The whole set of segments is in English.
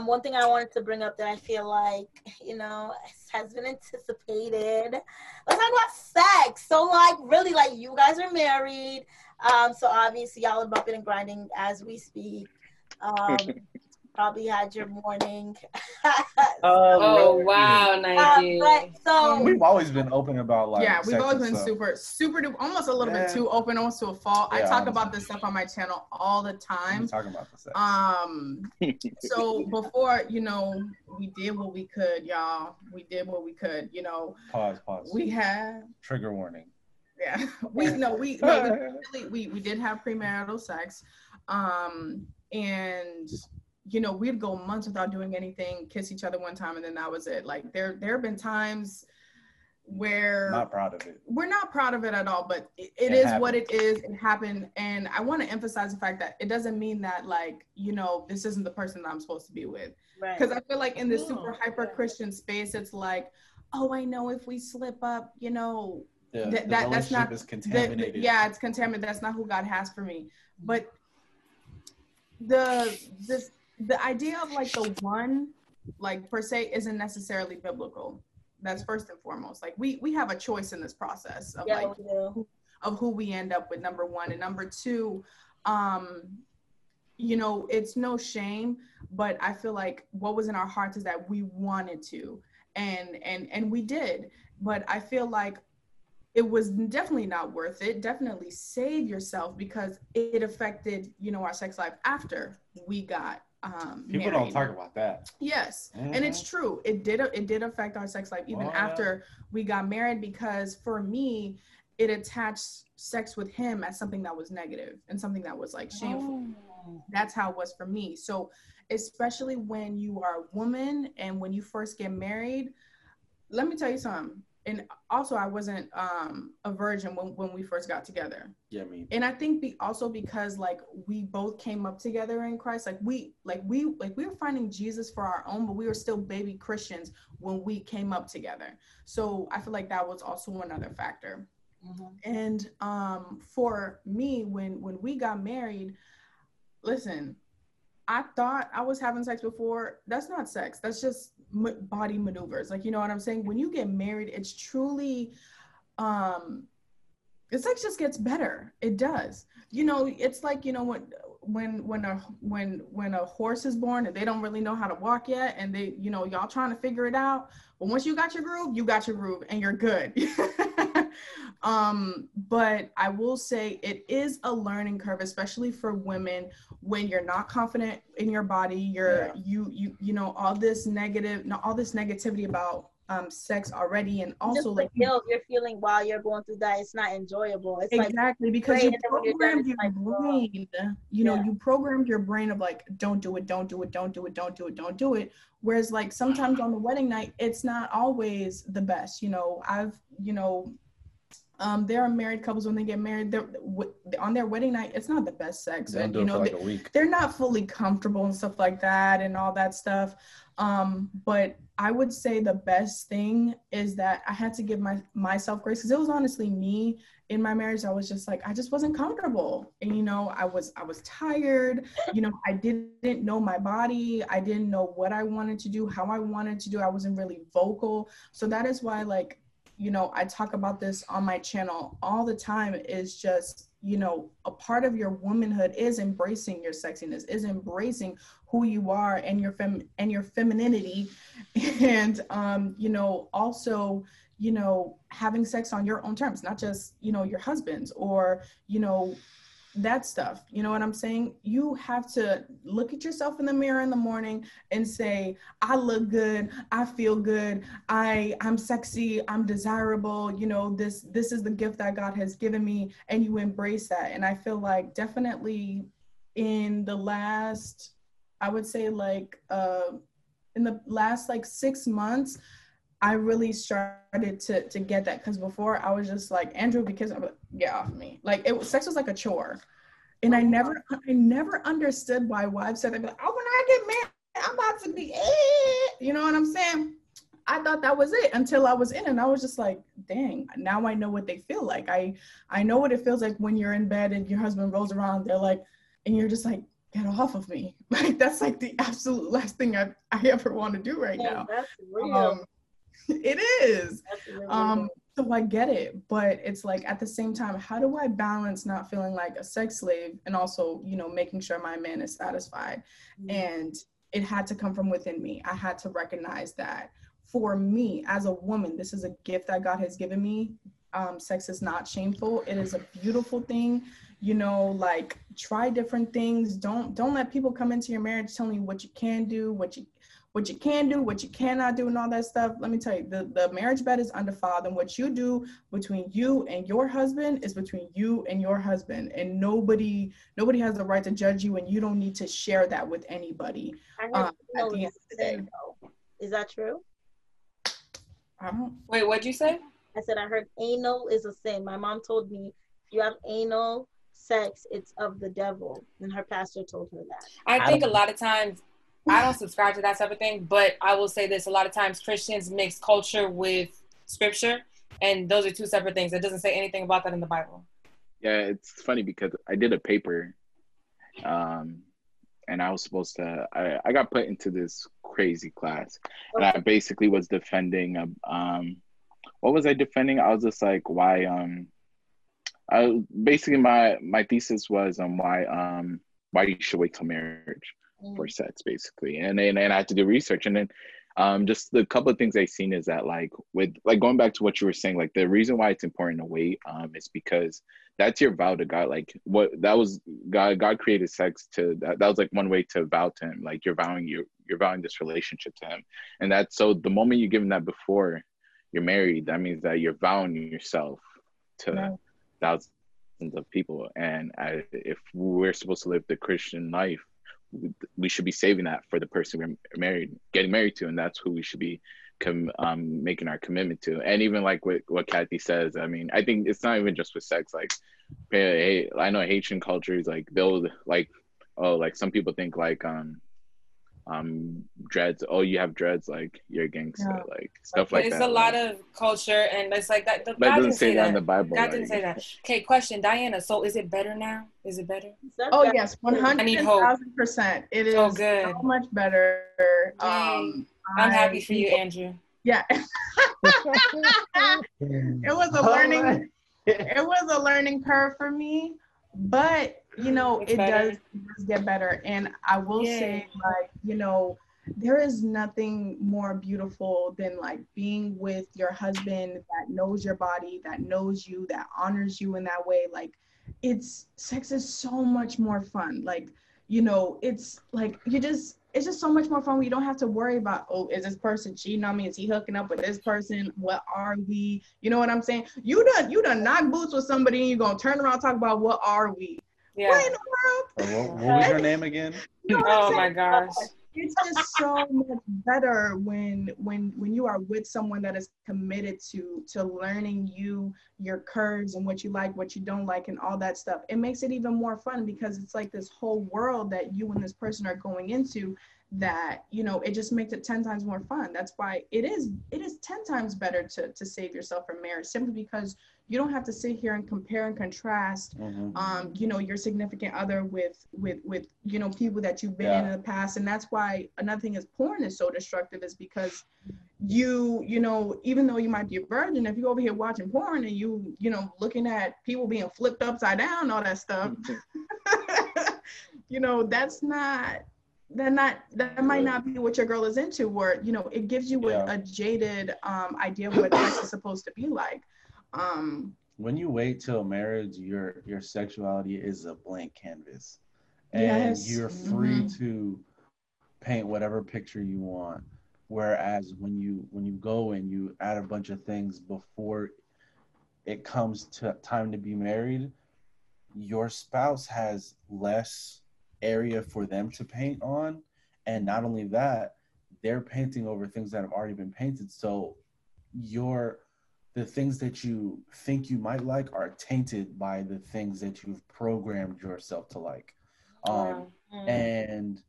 um, one thing I wanted to bring up that I feel like, you know, has been anticipated. Let's talk about sex. So, like, really, like, you guys are married. Um, so obviously, y'all are bumping and grinding as we speak. Um, probably had your morning. oh wow, Nigel. Uh, so we've always been open about like yeah, we've always been stuff. super, super, almost a little yeah. bit too open, almost to a fault. Yeah, I talk honestly. about this stuff on my channel all the time. Talking about this. Um, so before you know, we did what we could, y'all. We did what we could. You know. Pause. Pause. We had trigger warning. Yeah, we no, we no, we, really, we we did have premarital sex. Um, and you know, we'd go months without doing anything, kiss each other one time, and then that was it. Like there, there have been times where not proud of it. We're not proud of it at all, but it, it, it is happened. what it is. It happened, and I want to emphasize the fact that it doesn't mean that like you know this isn't the person that I'm supposed to be with. Because right. I feel like in this super hyper Christian space, it's like, oh, I know if we slip up, you know, yeah, that, that that's not is contaminated. The, yeah, it's contaminated. That's not who God has for me. But the this the idea of like the one like per se isn't necessarily biblical. That's first and foremost. Like we we have a choice in this process of yeah, like who, of who we end up with number one. And number two um you know it's no shame but i feel like what was in our hearts is that we wanted to. And and and we did. But i feel like it was definitely not worth it. Definitely save yourself because it affected you know our sex life after we got um people married. don't talk about that yes mm-hmm. and it's true it did it did affect our sex life even oh, after yeah. we got married because for me it attached sex with him as something that was negative and something that was like shameful oh. that's how it was for me so especially when you are a woman and when you first get married let me tell you something and also I wasn't um a virgin when, when we first got together. Yeah, me. And I think be also because like we both came up together in Christ, like we like we like we were finding Jesus for our own, but we were still baby Christians when we came up together. So I feel like that was also another factor. Mm-hmm. And um for me, when when we got married, listen, I thought I was having sex before. That's not sex. That's just body maneuvers. Like, you know what I'm saying? When you get married, it's truly, um, the sex just gets better. It does. You know, it's like, you know, when, when, when a, when, when a horse is born and they don't really know how to walk yet and they, you know, y'all trying to figure it out. But once you got your groove, you got your groove and you're good. um, but I will say it is a learning curve, especially for women when you're not confident in your body. You're yeah. you you you know all this negative, not all this negativity about um, sex already, and also like guilt you're feeling while you're going through that, it's not enjoyable. It's exactly like, because you programmed your like, brain. You know, yeah. you programmed your brain of like, don't do it, don't do it, don't do it, don't do it, don't do it. Whereas like sometimes on the wedding night, it's not always the best. You know, I've you know um, there are married couples when they get married, they're w- on their wedding night. It's not the best sex, and you know like they, they're not fully comfortable and stuff like that, and all that stuff. Um, but I would say the best thing is that I had to give my myself grace because it was honestly me in my marriage. I was just like I just wasn't comfortable, and you know I was I was tired. You know I didn't know my body. I didn't know what I wanted to do, how I wanted to do. I wasn't really vocal, so that is why like you know, I talk about this on my channel all the time is just, you know, a part of your womanhood is embracing your sexiness, is embracing who you are and your fem and your femininity. And um, you know, also, you know, having sex on your own terms, not just, you know, your husband's or, you know, that stuff. You know what I'm saying? You have to look at yourself in the mirror in the morning and say, I look good, I feel good, I I'm sexy, I'm desirable, you know, this this is the gift that God has given me and you embrace that. And I feel like definitely in the last I would say like uh in the last like 6 months I really started to to get that because before I was just like Andrew because I'm like, get off me like it was sex was like a chore, and I never I never understood why wives said they'd be like oh when I get married I'm about to be eh. you know what I'm saying I thought that was it until I was in and I was just like dang now I know what they feel like I I know what it feels like when you're in bed and your husband rolls around they're like and you're just like get off of me. Like that's like the absolute last thing I, I ever want to do right yeah, now. That's real. Um, it is. Um, so I get it, but it's like at the same time, how do I balance not feeling like a sex slave and also, you know, making sure my man is satisfied? Mm-hmm. And it had to come from within me. I had to recognize that for me as a woman, this is a gift that God has given me. Um, sex is not shameful. It is a beautiful thing. You know, like try different things. Don't don't let people come into your marriage telling you what you can do, what you what you can do, what you cannot do, and all that stuff. Let me tell you, the, the marriage bed is undefiled, and what you do between you and your husband is between you and your husband, and nobody nobody has the right to judge you, and you don't need to share that with anybody. Um, at the end of the day. Is that true? I don't. Wait, what'd you say? I said I heard anal is a sin. My mom told me if you have anal sex, it's of the devil, and her pastor told her that. I think a lot of times I don't subscribe to that type of thing, but I will say this: a lot of times Christians mix culture with scripture, and those are two separate things. It doesn't say anything about that in the Bible. Yeah, it's funny because I did a paper, um, and I was supposed to. I, I got put into this crazy class, and I basically was defending. Um, what was I defending? I was just like, why? Um, I basically my my thesis was on um why um why you should wait till marriage for mm. sex basically. And then and i had to do research. And then um just the couple of things i've seen is that like with like going back to what you were saying like the reason why it's important to wait um is because that's your vow to god. Like what that was god god created sex to that, that was like one way to vow to him. Like you're vowing you you're vowing this relationship to him. And that's so the moment you give him that before you're married that means that you're vowing yourself to thousands of people. And I, if we're supposed to live the christian life we should be saving that for the person we're married, getting married to, and that's who we should be com- um, making our commitment to. And even like what, what Kathy says, I mean, I think it's not even just with sex. Like, hey, I know Haitian cultures, like they'll like, oh, like some people think like, um, um dreads. Oh you have dreads like you're a gangster yeah. like stuff like it's that. it's a lot of culture and it's like that the, but God doesn't say that in the bible God like, didn't say that. Okay question diana so is it better now? Is it better? Oh yes 100 percent. It is oh, good. so much better. Um i'm I, happy for you andrew. Yeah. It was a learning it was a learning curve for me but you know it does, it does, get better and i will yeah. say like you know there is nothing more beautiful than like being with your husband that knows your body that knows you that honors you in that way like it's sex is so much more fun like you know it's like you just it's just so much more fun. We don't have to worry about, oh, is this person cheating on me? Is he hooking up with this person? What are we? You know what I'm saying? You done you done knock boots with somebody and you're gonna turn around talk about what are we? Yeah. What in the world? What, what was your name again? You know oh my gosh. It's just so much better when when when you are with someone that is committed to to learning you, your curves and what you like, what you don't like, and all that stuff. It makes it even more fun because it's like this whole world that you and this person are going into that you know it just makes it 10 times more fun that's why it is it is 10 times better to to save yourself from marriage simply because you don't have to sit here and compare and contrast mm-hmm. um you know your significant other with with with you know people that you've been yeah. in, in the past and that's why another thing is porn is so destructive is because you you know even though you might be a virgin if you over here watching porn and you you know looking at people being flipped upside down all that stuff you know that's not that not that might not be what your girl is into or you know it gives you yeah. a, a, jaded um, idea of what sex is supposed to be like um, when you wait till marriage your your sexuality is a blank canvas and yes. you're free mm-hmm. to paint whatever picture you want whereas when you when you go and you add a bunch of things before it comes to time to be married your spouse has less area for them to paint on. And not only that, they're painting over things that have already been painted. So your the things that you think you might like are tainted by the things that you've programmed yourself to like. Um, mm-hmm. and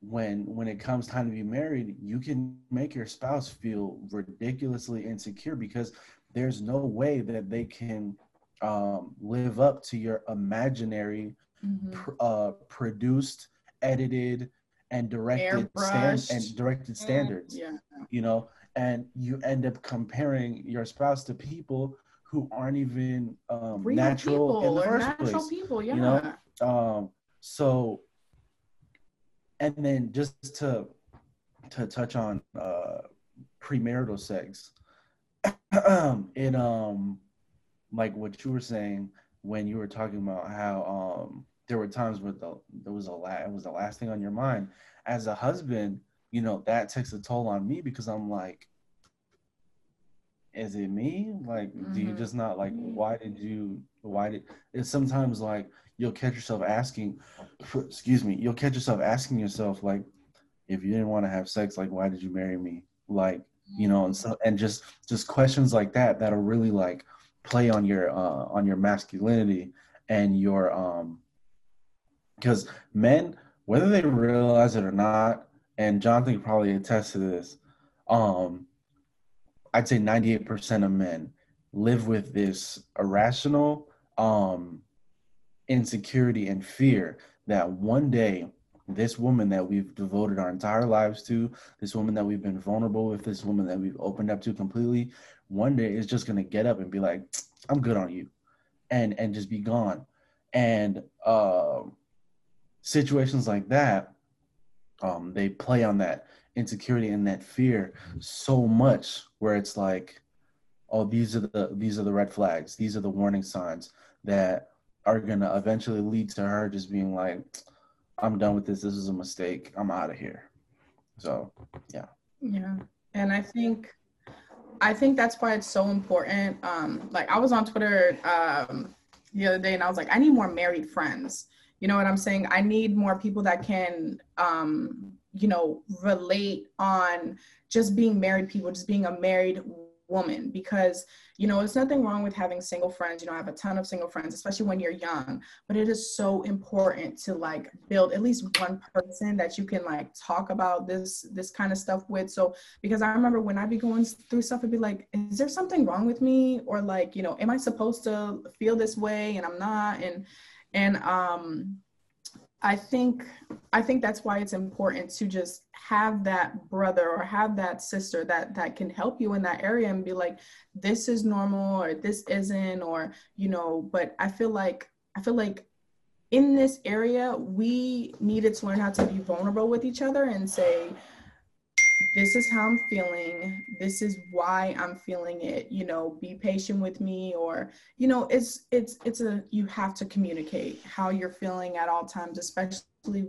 when when it comes time to be married, you can make your spouse feel ridiculously insecure because there's no way that they can um, live up to your imaginary mm-hmm. pr- uh, produced, edited, and directed stand- and directed mm, standards. Yeah. You know, and you end up comparing your spouse to people who aren't even um, natural in the first place. People, yeah. You know, um, so and then just to to touch on uh, premarital sex, in um like what you were saying when you were talking about how um there were times where the there was a la- it was the last thing on your mind as a husband you know that takes a toll on me because i'm like is it me like mm-hmm. do you mm-hmm. just not like mm-hmm. why did you why did it's sometimes like you'll catch yourself asking excuse me you'll catch yourself asking yourself like if you didn't want to have sex like why did you marry me like you know and so and just just questions like that that'll really like play on your uh on your masculinity and your um because men whether they realize it or not and jonathan probably attest to this um i'd say 98% of men live with this irrational um insecurity and fear that one day this woman that we've devoted our entire lives to, this woman that we've been vulnerable with, this woman that we've opened up to completely, one day is just gonna get up and be like, I'm good on you, and and just be gone. And uh, situations like that, um, they play on that insecurity and that fear so much, where it's like, oh, these are the these are the red flags, these are the warning signs that are gonna eventually lead to her just being like, I'm done with this. This is a mistake. I'm out of here. So, yeah. Yeah. And I think I think that's why it's so important. Um, like I was on Twitter um, the other day and I was like, I need more married friends. You know what I'm saying? I need more people that can um, you know, relate on just being married people, just being a married woman because you know, it's nothing wrong with having single friends. You know, I have a ton of single friends, especially when you're young. But it is so important to like build at least one person that you can like talk about this this kind of stuff with. So because I remember when I'd be going through stuff, I'd be like, is there something wrong with me? Or like, you know, am I supposed to feel this way and I'm not? And and um I think I think that's why it's important to just have that brother or have that sister that that can help you in that area and be like this is normal or this isn't or you know but I feel like I feel like in this area we needed to learn how to be vulnerable with each other and say this is how I'm feeling. This is why I'm feeling it. You know, be patient with me or, you know, it's it's it's a you have to communicate how you're feeling at all times, especially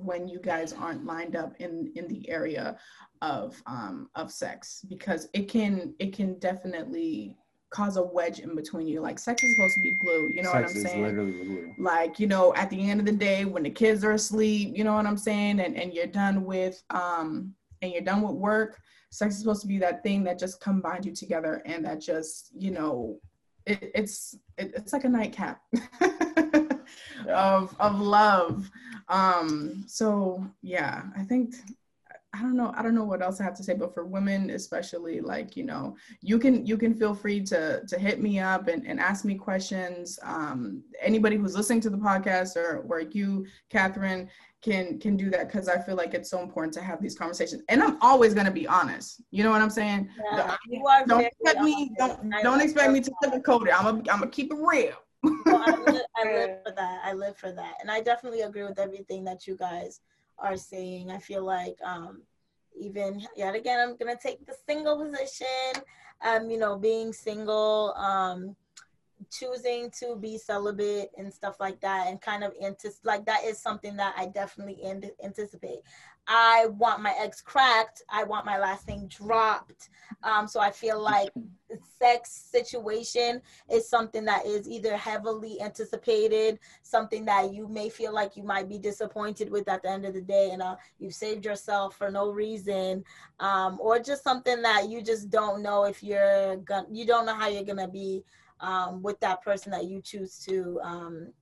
when you guys aren't lined up in in the area of um of sex because it can it can definitely cause a wedge in between you. Like sex is supposed to be glue. You know sex what I'm saying? literally. Like, you know, at the end of the day, when the kids are asleep, you know what I'm saying? And and you're done with um and you're done with work, sex is supposed to be that thing that just combines you together and that just, you know, it, it's it, it's like a nightcap of of love. Um, so yeah, I think I don't know. I don't know what else I have to say, but for women especially, like you know, you can you can feel free to to hit me up and, and ask me questions. Um, anybody who's listening to the podcast or or you, Catherine, can can do that because I feel like it's so important to have these conversations. And I'm always gonna be honest. You know what I'm saying? Yeah, don't, don't expect me. Don't don't expect me to sugarcoat it. I'm a, I'm gonna keep it real. well, I, live, I live for that. I live for that, and I definitely agree with everything that you guys are saying. I feel like um, even yet again, I'm gonna take the single position. Um, you know, being single. Um, choosing to be celibate and stuff like that and kind of antis- like that is something that i definitely in- anticipate. I want my ex cracked. I want my last name dropped. Um, so i feel like sex situation is something that is either heavily anticipated something that you may feel like you might be disappointed with at the end of the day and uh, you've saved yourself for no reason um, or just something that you just don't know if you're gonna you don't know how you're gonna be um, with that person that you choose to um,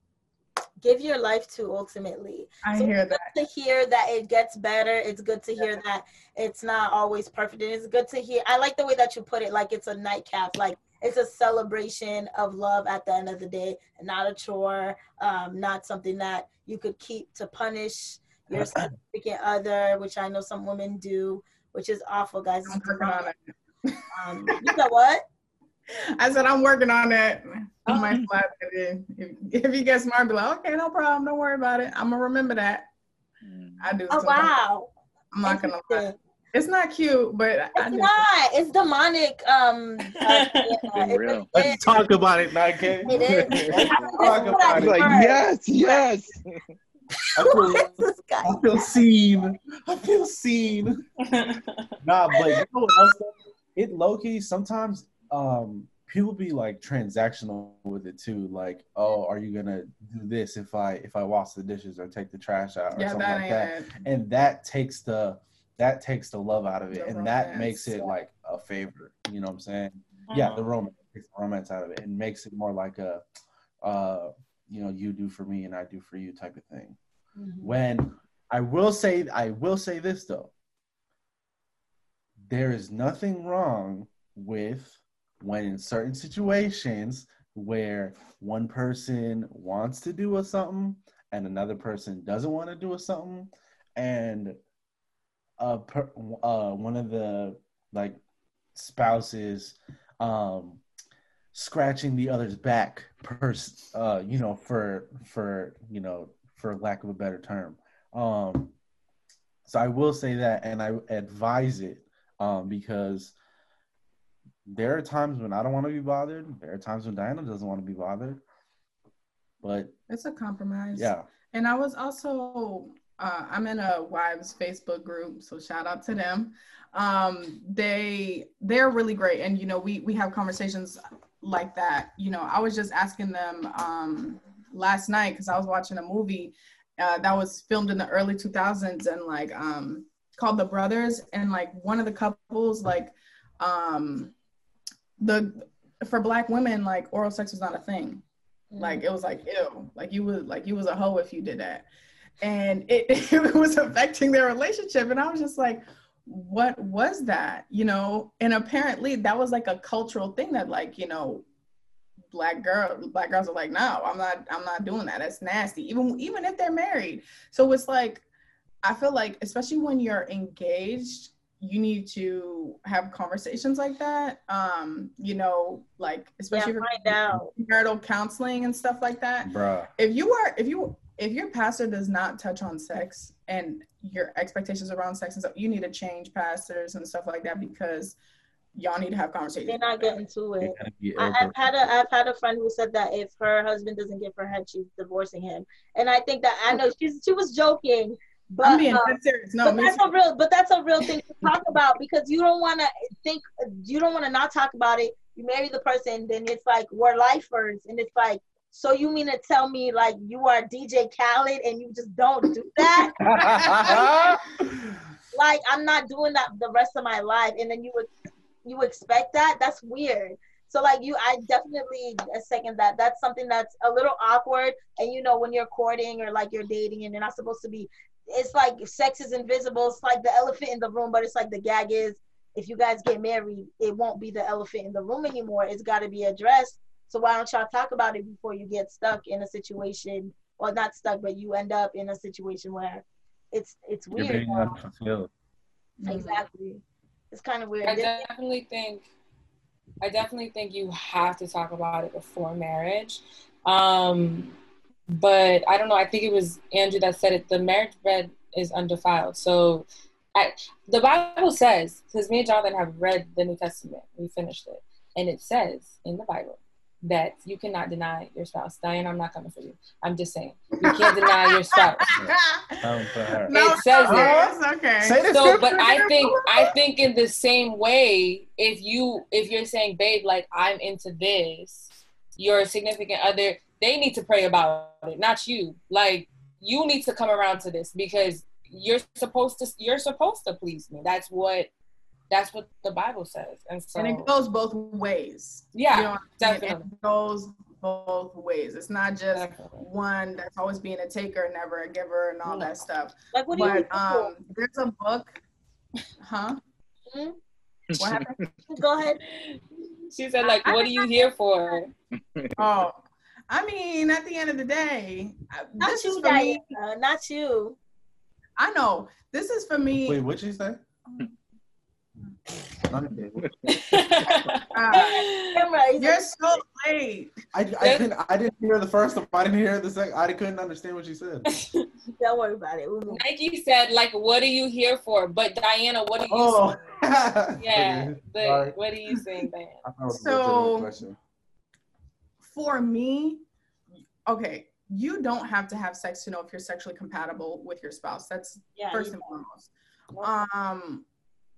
give your life to ultimately. I so hear that. To hear that it gets better, it's good to hear that it's not always perfect. And it's good to hear. I like the way that you put it, like it's a nightcap. Like it's a celebration of love at the end of the day, not a chore, um, not something that you could keep to punish your significant other, which I know some women do, which is awful, guys. I'm working on it. Um, you know what? I said I'm working on that. I might slap it in. If, if you get smart, be like, okay, no problem, don't worry about it. I'm gonna remember that. I do. Oh wow! I'm not gonna lie. It's not cute, but it's I not. It's demonic. Um, uh, yeah, it Let's talk about it, Nike. It is. talk about it. Like yes, yes. I feel, I feel seen. I feel seen. nah, but you know what else? It low key sometimes um people be like transactional with it too. Like, oh, are you gonna do this if I if I wash the dishes or take the trash out or yeah, something that like that? It. And that takes the that takes the love out of it, the and romance, that makes it like a favor. You know what I'm saying? Mm-hmm. Yeah, the romance takes the romance out of it and makes it more like a, uh, you know, you do for me and I do for you type of thing. Mm-hmm. When I will say, I will say this though, there is nothing wrong with when in certain situations where one person wants to do a something and another person doesn't want to do a something and uh, per, uh one of the like spouses um scratching the other's back pers- uh you know for for you know for lack of a better term. Um so i will say that and i advise it um because there are times when I don't want to be bothered. There are times when Diana doesn't want to be bothered. But it's a compromise. Yeah. And I was also uh, I'm in a wives Facebook group, so shout out to them. Um, they they're really great, and you know we we have conversations like that. You know, I was just asking them um, last night because I was watching a movie uh, that was filmed in the early 2000s and like um, called The Brothers, and like one of the couples like um, the for black women like oral sex was not a thing. Mm-hmm. like it was like ew. Like you was like you was a hoe if you did that. And it, it was affecting their relationship. And i was just like what was that? You know? And apparently that was like a cultural thing that like you know black girl black girls are like no i'm not i'm not doing that. That's nasty. Even even if they're married. So it's like i feel like especially when you're engaged you need to have conversations like that. Um, you know, like especially yeah, for marital counseling and stuff like that. Bruh. If you are if you if your pastor does not touch on sex and your expectations around sex and stuff, you need to change pastors and stuff like that because y'all need to have conversations. They're not getting to it. I, have had a I've had a friend who said that if her husband doesn't give her head, she's divorcing him. And I think that I know she's she was joking, but, I'm being uh, serious. No, but that's a real, but that's a real thing to talk about because you don't want to think, you don't want to not talk about it. You marry the person, then it's like we're lifers, and it's like, so you mean to tell me like you are DJ Khaled and you just don't do that? like I'm not doing that the rest of my life, and then you would you expect that? That's weird. So like you, I definitely second that. That's something that's a little awkward. And you know, when you're courting or like you're dating and you're not supposed to be it's like sex is invisible. It's like the elephant in the room, but it's like the gag is if you guys get married, it won't be the elephant in the room anymore. It's got to be addressed. So why don't y'all talk about it before you get stuck in a situation, well, not stuck, but you end up in a situation where it's it's weird. You're being unfulfilled. Exactly. It's kind of weird. I definitely think, I definitely think you have to talk about it before marriage. Um, but I don't know. I think it was Andrew that said it. The marriage bed is undefiled. So I, the Bible says, because me and Jonathan have read the New Testament, we finished it, and it says in the Bible that you cannot deny your spouse. Diane, I'm not coming for you. I'm just saying you can't deny your spouse. it says it. Oh, okay. so, but I think I think in the same way, if you if you're saying, babe, like I'm into this, your significant other they need to pray about it, not you. Like you need to come around to this because you're supposed to you're supposed to please me. That's what that's what the Bible says. And so And it goes both ways. Yeah. You know definitely. It goes both ways. It's not just definitely. one that's always being a taker, never a giver and all that stuff. Like what do but, you um there's a book, huh? Mm-hmm. What happened? Go ahead. she said, like, what are you here for? oh, I mean, at the end of the day, not this you, is for Diana, me. not you. I know this is for me. Wait, what'd you say? Uh, you're so late. I, I couldn't. I didn't hear the first one. I didn't hear the second. I couldn't understand what you said. Don't worry about it. We'll. Nike said, like, what are you here for? But Diana, what are you? Oh, yeah. Okay. But Sorry. what are you saying, Diana? I thought it was a So- legitimate question. For me, okay, you don't have to have sex to know if you're sexually compatible with your spouse. That's Yeah, first you and foremost. Um,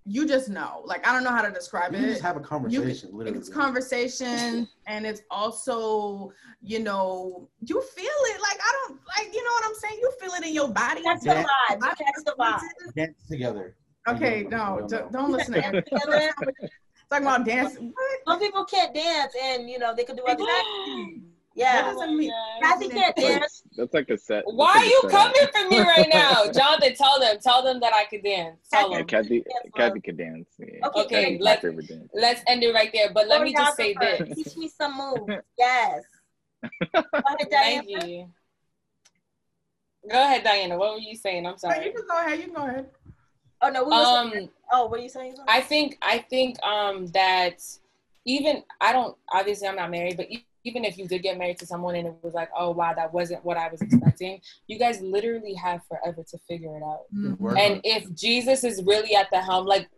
you just know. Like I don't know how to describe You can it. just have a conversation. literally. it's conversation and it's also you know you feel it like i don't like you know what i'm saying you feel it in your body Catch the Yeah. vibe. You Catch the vibe. Dance together. okay no don't don't, don't listen to Eric. Together. talking about dancing what? Some people can't dance, and you know they could do other things. That Yeah, doesn't mean Kathy can't dance. That's like a set. that's Why like are you setup. coming for me right now? Jonathan, tell them. Tell them that I could dance. Tell Yeah, them. Kathy, Kathy can dance. Yeah. Okay, Okay, let's- dance. Let's end it right there. But let me just say this. Teach me some moves. Yes. Go ahead, Diana. Thank you. Go ahead, Diana. What were you saying? I'm No, you sorry. can go ahead you can go ahead Oh no, we was. Um, oh, what are you saying? I think I think um that even I don't obviously I'm not married, but even if you did get married to someone and it was like, oh wow, that wasn't what I was expecting, you guys literally have forever to figure it out. Work And if Jesus is really at the helm, like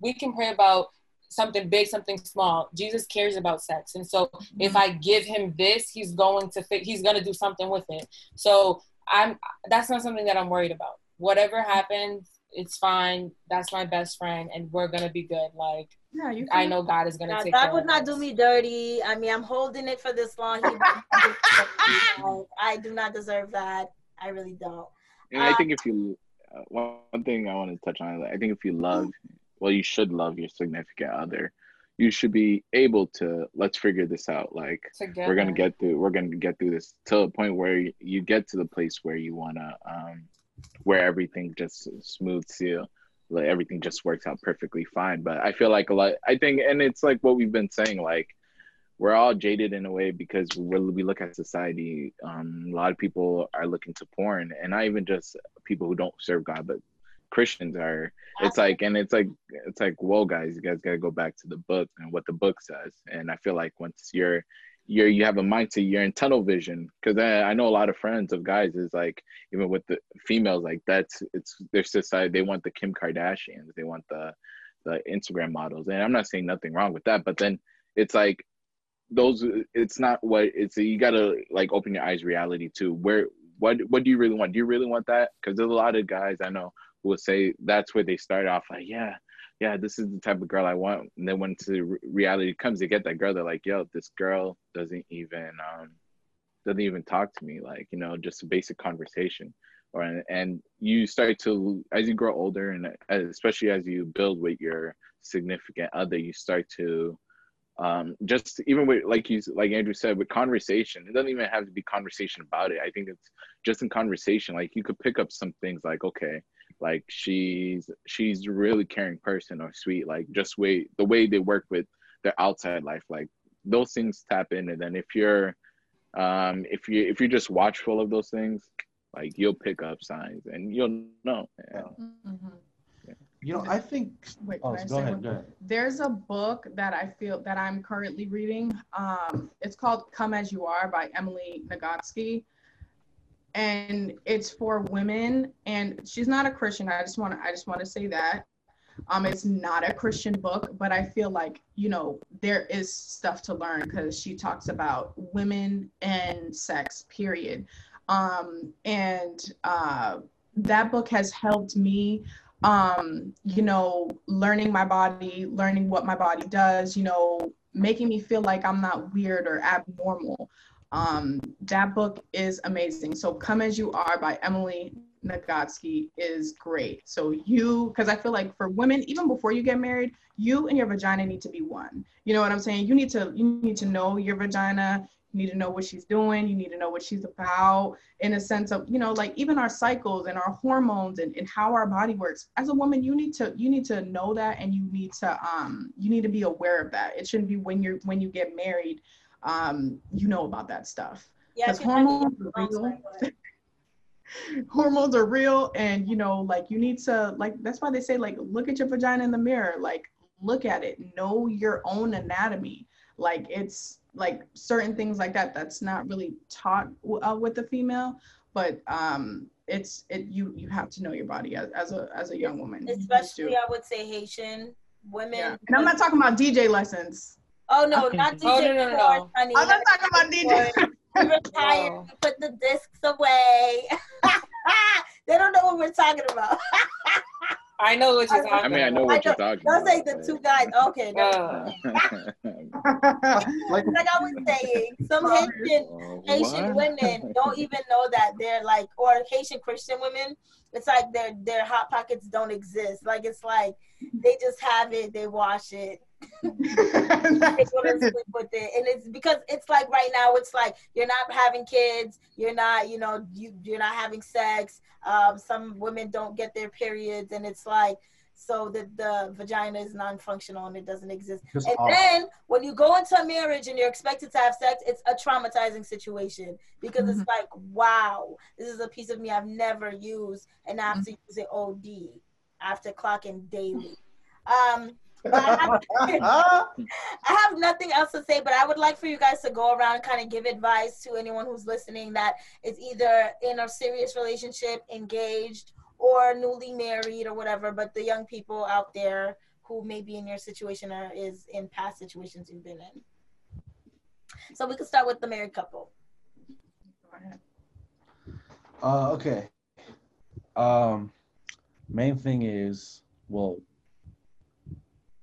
we can pray about something big, something small. Jesus cares about sex, and so if I give him this, he's going to fi- he's going to do something with it. So I'm that's not something that I'm worried about. Whatever happens, it's fine. That's my best friend, and we're gonna be good. Like yeah you I know God is gonna Now, take. God care would of not us. do me dirty. I mean, I'm holding it for this long. He I do not deserve that. I really don't. And I Uh, think if you, uh, one one thing I want to touch on, I think if you love, well, you should love your significant other. You should be able to let's figure this out. Like Together. we're gonna get through. We're gonna get through this to a point where you get to the place where you wanna, um, where everything just smooth seal, like everything just works out perfectly fine. But I feel like a lot. I think, and it's like what we've been saying, like we're all jaded in a way because we we look at society. Um, a lot of people are looking to porn, and not even just people who don't serve God, but Christians are. It's like, and it's like, it's like, whoa, guys, you guys got to go back to the book and what the book says. And I feel like once you're, you're, you have a mindset, you're in tunnel vision. Because I, I know a lot of friends of guys is like, even with the females, like that's it's their society. They want the Kim Kardashians, they want the, the Instagram models, and I'm not saying nothing wrong with that, but then it's like those it's not what it's you gotta like open your eyes reality to where what what do you really want do you really want that because there's a lot of guys i know who will say that's where they start off like yeah yeah this is the type of girl i want and then when to re- reality comes they get that girl they're like yo this girl doesn't even um doesn't even talk to me like you know just a basic conversation or and you start to as you grow older and especially as you build with your significant other you start to um, just even with like you like Andrew said with conversation, it doesn't even have to be conversation about it. I think it's just in conversation. Like you could pick up some things like okay, like she's she's a really caring person or sweet. Like just way the way they work with their outside life, like those things tap in. And then if you're um if you if you're just watchful of those things, like you'll pick up signs and you'll know. Yeah. Mhm. You know, I think. Wait, Oh, I go say ahead. one Go ahead. there's a book that I feel that I'm currently reading. Um, it's called Come As You Are by Emily Nagoski. And it's for women and she's not a Christian. I just want to I just want to say that. Um, it's not a Christian book, but I feel like, you know, there is stuff to learn because she talks about women and sex, period. Um, and uh, that book has helped me um you know learning my body learning what my body does you know making me feel like i'm not weird or abnormal um that book is amazing so come as you are by emily nagoski is great so you because i feel like for women even before you get married you and your vagina need to be one you know what i'm saying you need to you need to know your vagina you need to know what she's doing. You need to know what she's about in a sense of, you know, like even our cycles and our hormones and, and how our body works. As a woman, you need to you need to know that and you need to um you need to be aware of that. It shouldn't be when you're when you get married, um, you know about that stuff. Because hormones are real. hormones are real and you know, like you need to like that's why they say like look at your vagina in the mirror. Like look at it, know your own anatomy. Like it's like certain things like that that's not really taught uh, with the female but um it's it you you have to know your body as, as a as a young woman especially i would say haitian women yeah. and i'm not talking about dj lessons oh no okay. not dj oh, no, no, no, honey. i'm not talking about dj retire put the discs away they don't know what we're talking about I know what you're talking about. I mean, I know what I you're talking about. Those ain't the two guys. Okay. No. like, like I was saying, some Haitian, uh, Haitian women don't even know that they're like, or Haitian Christian women, it's like their their hot pockets don't exist. Like it's like they just have it, they wash it. they go to sleep with it, and it's because it's like right now, it's like you're not having kids, you're not, you know, you you're not having sex. Um, some women don't get their periods, and it's like so that the vagina is non-functional and it doesn't exist. Just and awesome. then when you go into a marriage and you're expected to have sex, it's a traumatizing situation because mm-hmm. it's like, wow, this is a piece of me I've never used, and I have mm-hmm. to use it OD. I have to clock in daily. Um, I, have, I have nothing else to say, but I would like for you guys to go around and kind of give advice to anyone who's listening that is either in a serious relationship, engaged, or newly married or whatever, but the young people out there who may be in your situation or is in past situations you've been in. So we can start with the married couple. Uh, okay. Um, main thing is, well,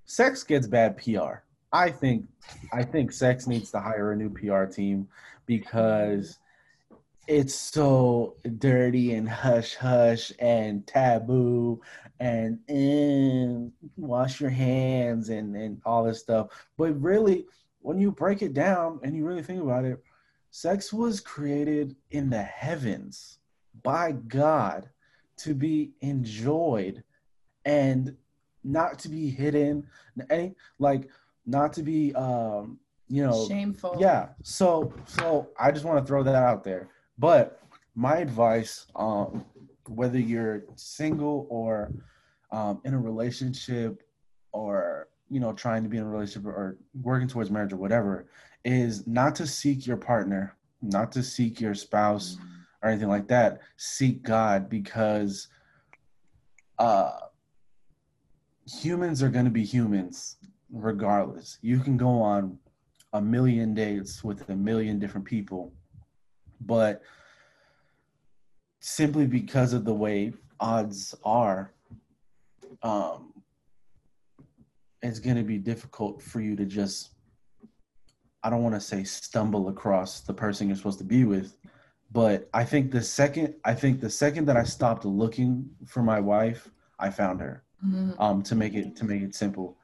sex gets bad PR. I think, I think sex needs to hire a new PR team because it's so dirty and hush hush and taboo and, and wash your hands and, and all this stuff. But really, when you break it down and you really think about it, sex was created in the heavens by God to be enjoyed and not to be hidden any like not to be um you know shameful yeah so so i just want to throw that out there but my advice, um, whether you're single or um, in a relationship or you know trying to be in a relationship or working towards marriage or whatever, is not to seek your partner, not to seek your spouse mm-hmm. or anything like that. Seek God because uh, humans are going to be humans regardless. You can go on a million dates with a million different people but simply because of the way odds are, um, it's going to be difficult for you to just, I don't want to say stumble across the person you're supposed to be with, but I think the second, I think the second that I stopped looking for my wife, I found her. Mm-hmm. Um, to make it to make it simple,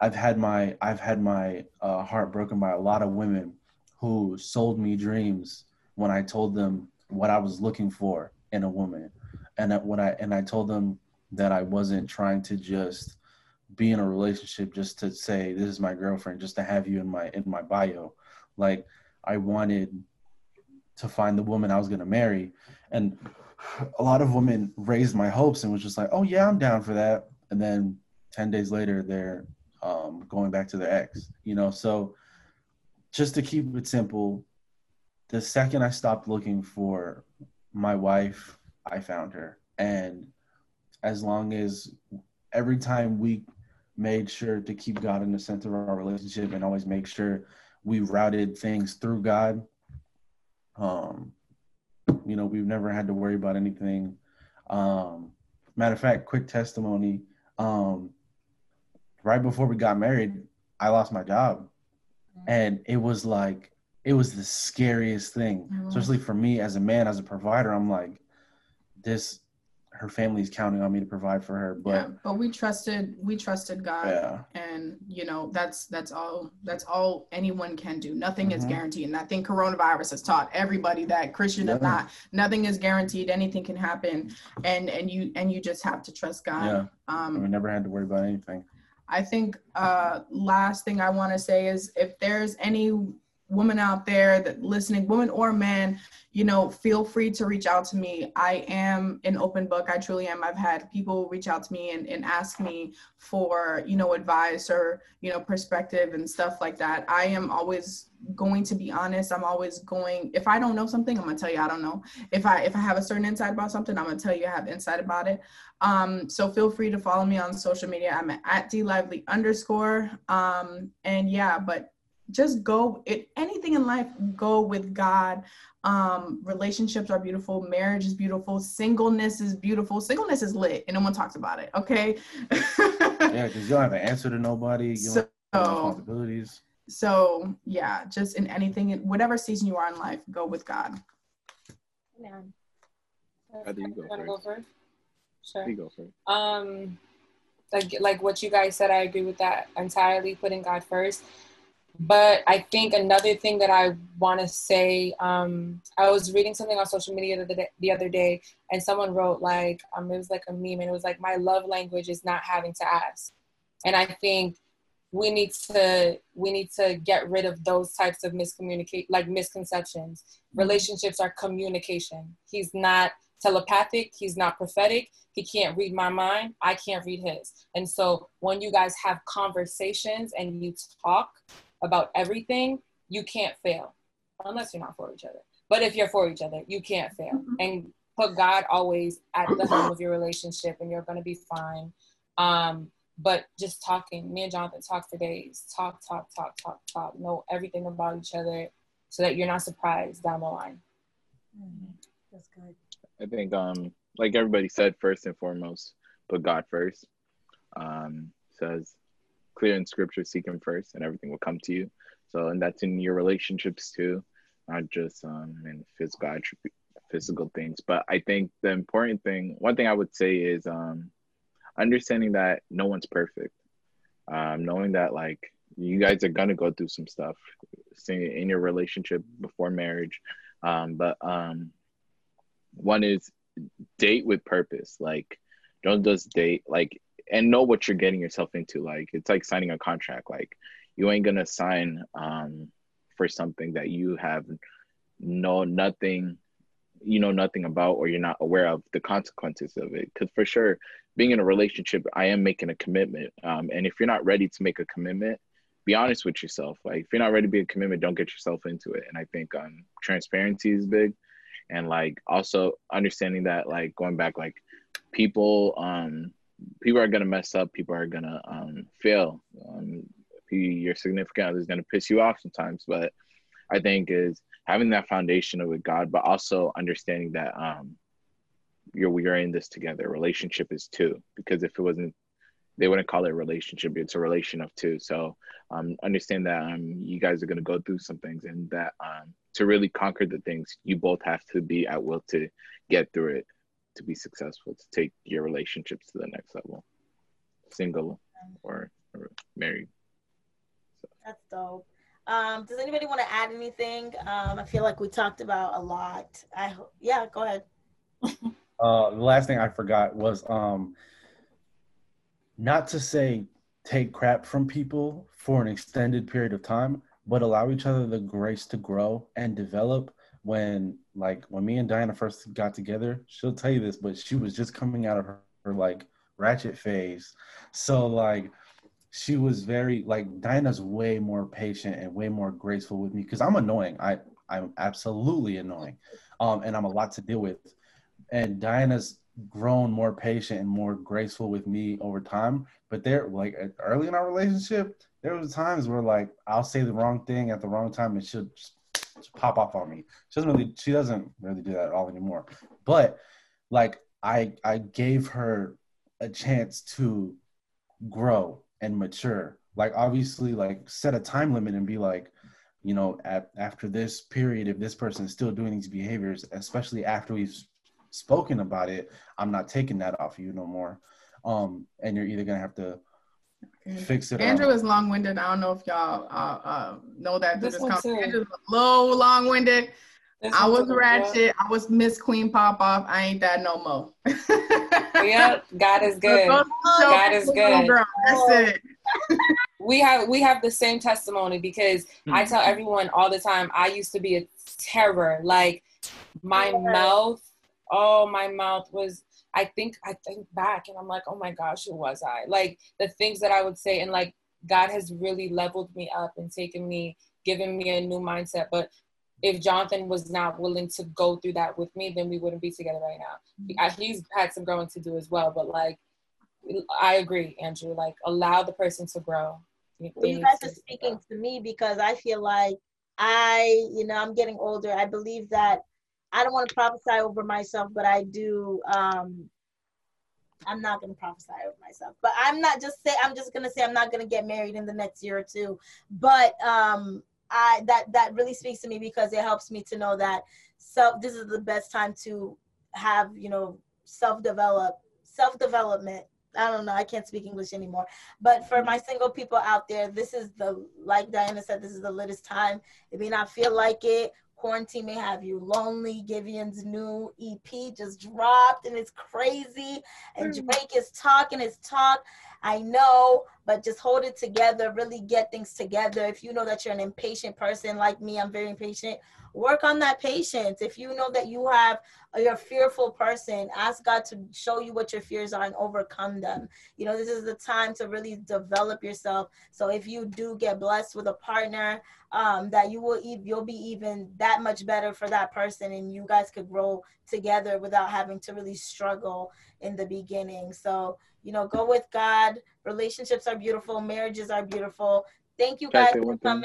I've had my I've had my uh, heart broken by a lot of women who sold me dreams when I told them what I was looking for in a woman, and that when I and I told them that I wasn't trying to just be in a relationship just to say this is my girlfriend, just to have you in my in my bio. Like I wanted to find the woman I was gonna marry, and a lot of women raised my hopes and was just like, oh yeah, I'm down for that, and then ten days later they're um, going back to their ex, you know. So just to keep it simple, the second I stopped looking for my wife, I found her. And as long as every time we made sure to keep God in the center of our relationship and always make sure we routed things through God, um, you know, we've never had to worry about anything. Um, matter of fact, quick testimony. Um, right before we got married, I lost my job. And it was like it was the scariest thing, mm-hmm. especially for me as a man, as a provider. I'm like, this, her family's counting on me to provide for her. But yeah, but we trusted we trusted God yeah. and you know that's that's all that's all anyone can do. Nothing mm-hmm. is guaranteed. And I think coronavirus has taught everybody that Christian yeah. or not, nothing is guaranteed. Anything can happen and and you and you just have to trust God. Yeah. Um we never had to worry about anything. I think uh last thing I want to say is if there's any woman out there that listening, woman or man, you know, feel free to reach out to me. I am an open book. I truly am. I've had people reach out to me and, and ask me for, you know, advice or, you know, perspective and stuff like that. I am always going to be honest. I'm always going, if I don't know something, I'm gonna tell you I don't know. If I if I have a certain insight about something, I'm gonna tell you I have insight about it. Um, so feel free to follow me on social media. I'm at D Lively underscore. Um, and yeah, but just go it, anything in life go with god. Um relationships are beautiful marriage is beautiful singleness is beautiful. Singleness is lit and no one talks about it okay? Yeah because you don't have an answer to nobody you so, don't have responsibilities. so yeah just in anything in whatever season you are in life go with god. Yeah I think you go first. go first? Sure. You go first. Um like like what you guys said i agree with that entirely putting god first but I think another thing that I want to say, um, I was reading something on social media the, the other day, and someone wrote like, um, it was like a meme, and it was like, my love language is not having to ask. And I think we need to we need to get rid of those types of miscommunicate like misconceptions. Mm-hmm. Relationships are communication. He's not telepathic. He's not prophetic. He can't read my mind. I can't read his. And so when you guys have conversations and you talk, about everything, you can't fail unless you're not for each other. But if you're for each other, you can't fail. Mm-hmm. And put God always at the helm of your relationship and you're going to be fine. Um, but just talking, me and Jonathan talk for days, talk, talk, talk, talk, talk, know everything about each other so that you're not surprised down the line. Mm-hmm. That's good. I think, um, like everybody said, first and foremost, put God first. Um, says clear in scripture, seek him first and everything will come to you. So, and that's in your relationships too, not just um, in physical attribute, physical things. But I think the important thing, one thing I would say is um, understanding that no one's perfect. Um, knowing that like you guys are gonna go through some stuff in your relationship before marriage. Um, but um, one is date with purpose. Like, don't just date. Like, and know what you're getting yourself into. Like it's like signing a contract. Like you ain't gonna sign um, for something that you have know nothing, you know nothing about, or you're not aware of the consequences of it. Because for sure, being in a relationship, I am making a commitment. Um, and if you're not ready to make a commitment, be honest with yourself. Like if you're not ready to be a commitment, don't get yourself into it. And I think um, transparency is big, and like also understanding that like going back like people um people are gonna mess up. People are gonna um, fail. Um, your significant other is gonna piss you off sometimes, but I think is having that foundation with God, but also understanding that um, you're we are in this together. Relationship is two, because if it wasn't, they wouldn't call it a relationship. It's a relation of two. So um, understand that um, you guys are gonna go through some things, and that um, to really conquer the things, you both have to be at will to get through it to be successful to take your relationships to the next level. Single or, or married. So. that's dope. Um, does anybody want to add anything? Um, i feel like we talked about a lot. I hope yeah go ahead. Uh, the last thing i forgot was um, not to say take crap from people for an extended period of time but allow each other the grace to grow and develop when like when me and Diana first got together, she'll tell you this, but she was just coming out of her, her like ratchet phase. So like she was very like Diana's way more patient and way more graceful with me because I'm annoying. I I'm absolutely annoying. Um and I'm a lot to deal with. And Diana's grown more patient and more graceful with me over time. But there like early in our relationship, there was times where like I'll say the wrong thing at the wrong time and she'll pop off on me. She doesn't really she doesn't really do that at all anymore. But like I I gave her a chance to grow and mature. Like obviously like set a time limit and be like, you know, at after this period, if this person is still doing these behaviors, especially after we've spoken about it, I'm not taking that off you no more. Um, and you're either gonna have to fix it. Andrew is long winded. I don't know if y'all uh, uh, know that. This, this Andrew's a little long winded. I was ratchet. I was Miss Queen Pop Off. I ain't that no more. yep, God is good. God is good. Girl. That's it. we have we have the same testimony because mm-hmm. I tell everyone all the time. I used to be a terror. Like my yeah. mouth. Oh, my mouth was. I think I think back and I'm like, oh my gosh, who was I? Like the things that I would say and like God has really leveled me up and taken me, given me a new mindset. But if Jonathan was not willing to go through that with me, then we wouldn't be together right now. Mm-hmm. He's had some growing to do as well, but like, I agree, Andrew. Like, allow the person to grow. Well, you guys are speaking to me because I feel like I, you know, I'm getting older. I believe that I don't want to prophesy over myself, but I do. Um, I'm not going to prophesy over myself, but I'm not just say. I'm just going to say I'm not going to get married in the next year or two. But um, I that that really speaks to me because it helps me to know that self this is the best time to have you know self develop self development I don't know. I can't speak English anymore. But for my single people out there, this is the, like Diana said, this is the latest time. It may not feel like it. Quarantine may have you lonely. Giveon's new EP just dropped and it's crazy. And hmm. Drake is talking his talk. I know, but just hold it together, really get things together. If you know that you're an impatient person like me, I'm very impatient. Work on that patience. If you know that you have you're a fearful person, ask God to show you what your fears are and overcome them. You know, this is the time to really develop yourself. So if you do get blessed with a partner, um, that you will you'll be even that much better for that person, and you guys could grow together without having to really struggle in the beginning. So you know, go with God. Relationships are beautiful. Marriages are beautiful. Thank you guys for coming.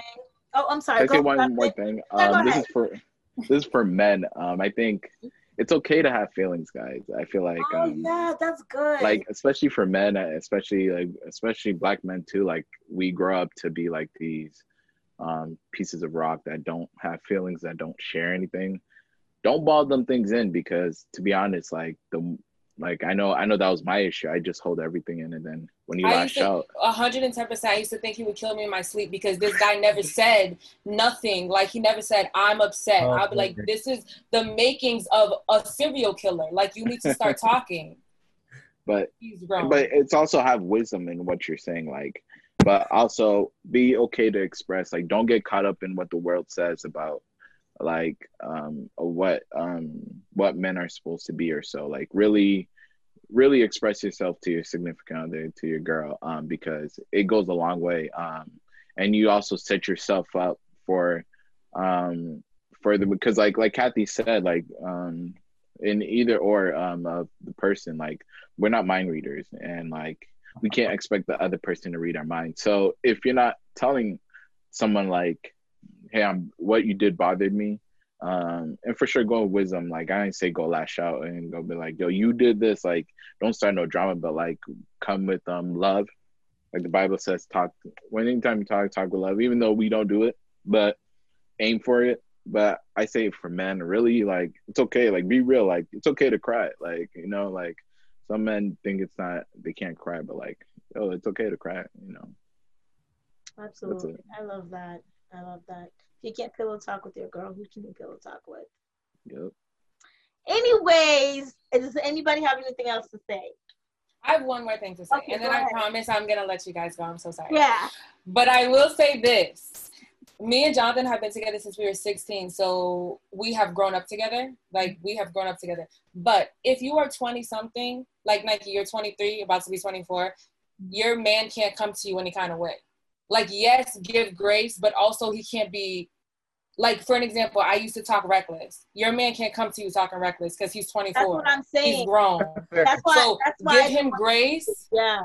Oh, I'm sorry. Can I say one more thing? Um, this is for this is for men. Um, I think it's okay to have feelings, guys. I feel like oh, um, yeah, that's good. Like especially for men, especially like especially black men too. Like we grow up to be like these um, pieces of rock that don't have feelings, that don't share anything. Don't ball them things in because, to be honest, like the like I know I know that was my issue. I just hold everything in and then when you lash out. hundred and ten percent I used to think he would kill me in my sleep because this guy never said nothing. Like he never said, I'm upset. Oh, I'll be like, this is the makings of a serial killer. Like you need to start talking. But but it's also have wisdom in what you're saying, like but also be okay to express like don't get caught up in what the world says about like um what um what men are supposed to be or so like really really express yourself to your significant other to your girl um because it goes a long way um and you also set yourself up for um for the because like like Kathy said like um in either or um of the person like we're not mind readers and like we can't expect the other person to read our mind. So if you're not telling someone like hey, I'm what you did bothered me. Um, and for sure, go with wisdom. Like I didn't say go lash out and go be like, yo, you did this. Like, don't start no drama, but like come with um love. Like the Bible says, talk. When anytime you talk, talk with love. Even though we don't do it, but aim for it. But I say for men, really, like it's okay. Like be real. Like it's okay to cry. Like you know, like some men think it's not they can't cry, but like oh, it's okay to cry. You know. Absolutely, I love that. I love that. If you can't pillow talk with your girl, who can you pillow talk with? Yep. Anyways, does anybody have anything else to say? I have one more thing to say, okay, and then I promise I'm gonna let you guys go. I'm so sorry. Yeah. But I will say this: me and Jonathan have been together since we were 16, so we have grown up together. Like we have grown up together. But if you are 20 something, like Nike, you're 23, about to be 24, your man can't come to you any kind of way like yes give grace but also he can't be like for an example i used to talk reckless. Your man can't come to you talking reckless because he's 24 that's what i'm saying. he's grown. That's why, so that's why give him grace. Yeah.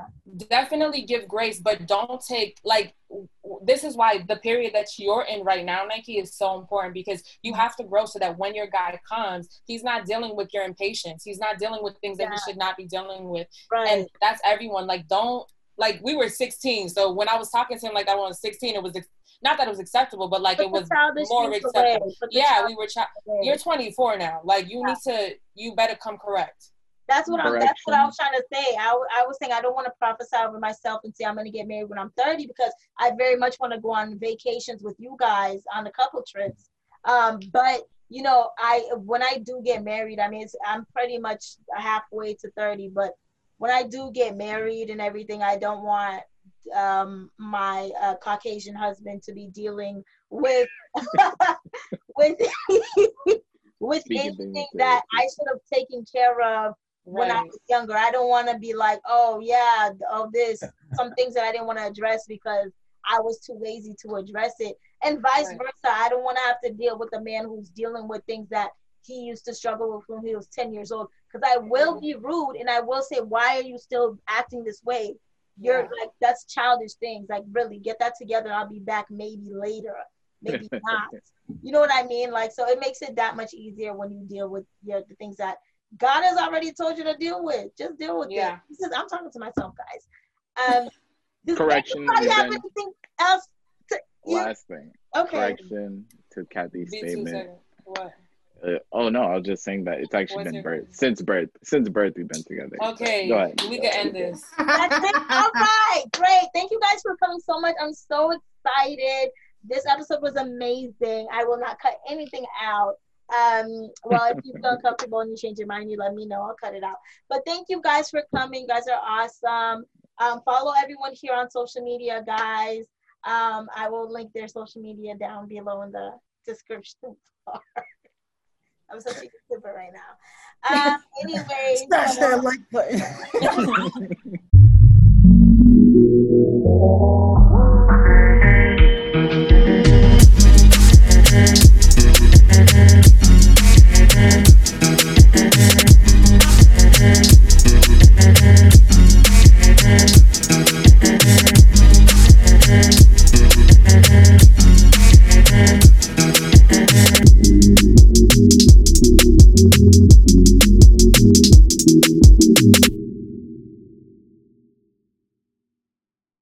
Definitely give grace but don't take like this is why the period that you're in right now nike is so important because you have to grow so that when your guy comes he's not dealing with your impatience. He's not dealing with things yeah. that he should not be dealing with. Right. and that's everyone. Like don't like we were 16. So when I was talking to him like that when I was 16, it was not that it was acceptable, but like it was more acceptable. Yeah, we were. Chi- you're 24 now. Like you yeah. need to. You better come correct. That's what I'm. That's what I was trying to say. I, I was saying I don't want to prophesy over myself and say I'm going to get married when I'm 30 because I very much want to go on vacations with you guys on a couple trips. Um, but you know, I when I do get married, I mean, I'm pretty much halfway to 30. But when I do get married and everything, I don't want um, my uh, Caucasian husband to be dealing with with with anything that I should have taken care of when I was younger. I don't want to be like, oh yeah, of this some things that I didn't want to address because I was too lazy to address it, and vice right. versa. I don't want to have to deal with a man who's dealing with things that he used to struggle with when he was 10 years old. Because I will be rude and I will say, why are you still acting this way? You're yeah. like, that's childish things. Like, really, get that together. I'll be back maybe later, maybe not. You know what I mean? Like, so it makes it that much easier when you deal with your, the things that God has already told you to deal with. Just deal with yeah. it. Says, I'm talking to myself, guys. Um, does Correction. Anybody have anything else? To, Last thing. Okay. Correction to Kathy's statement. What? Uh, oh no, I was just saying that it's actually What's been birth since birth. Since birth, we've been together. Okay, Go ahead. we can end this. All right, great. Thank you guys for coming so much. I'm so excited. This episode was amazing. I will not cut anything out. Um, well, if you feel uncomfortable and you change your mind, you let me know. I'll cut it out. But thank you guys for coming. You guys are awesome. Um, follow everyone here on social media, guys. Um, I will link their social media down below in the description bar. I'm such a YouTuber right now. Um, anyway, smash that like button.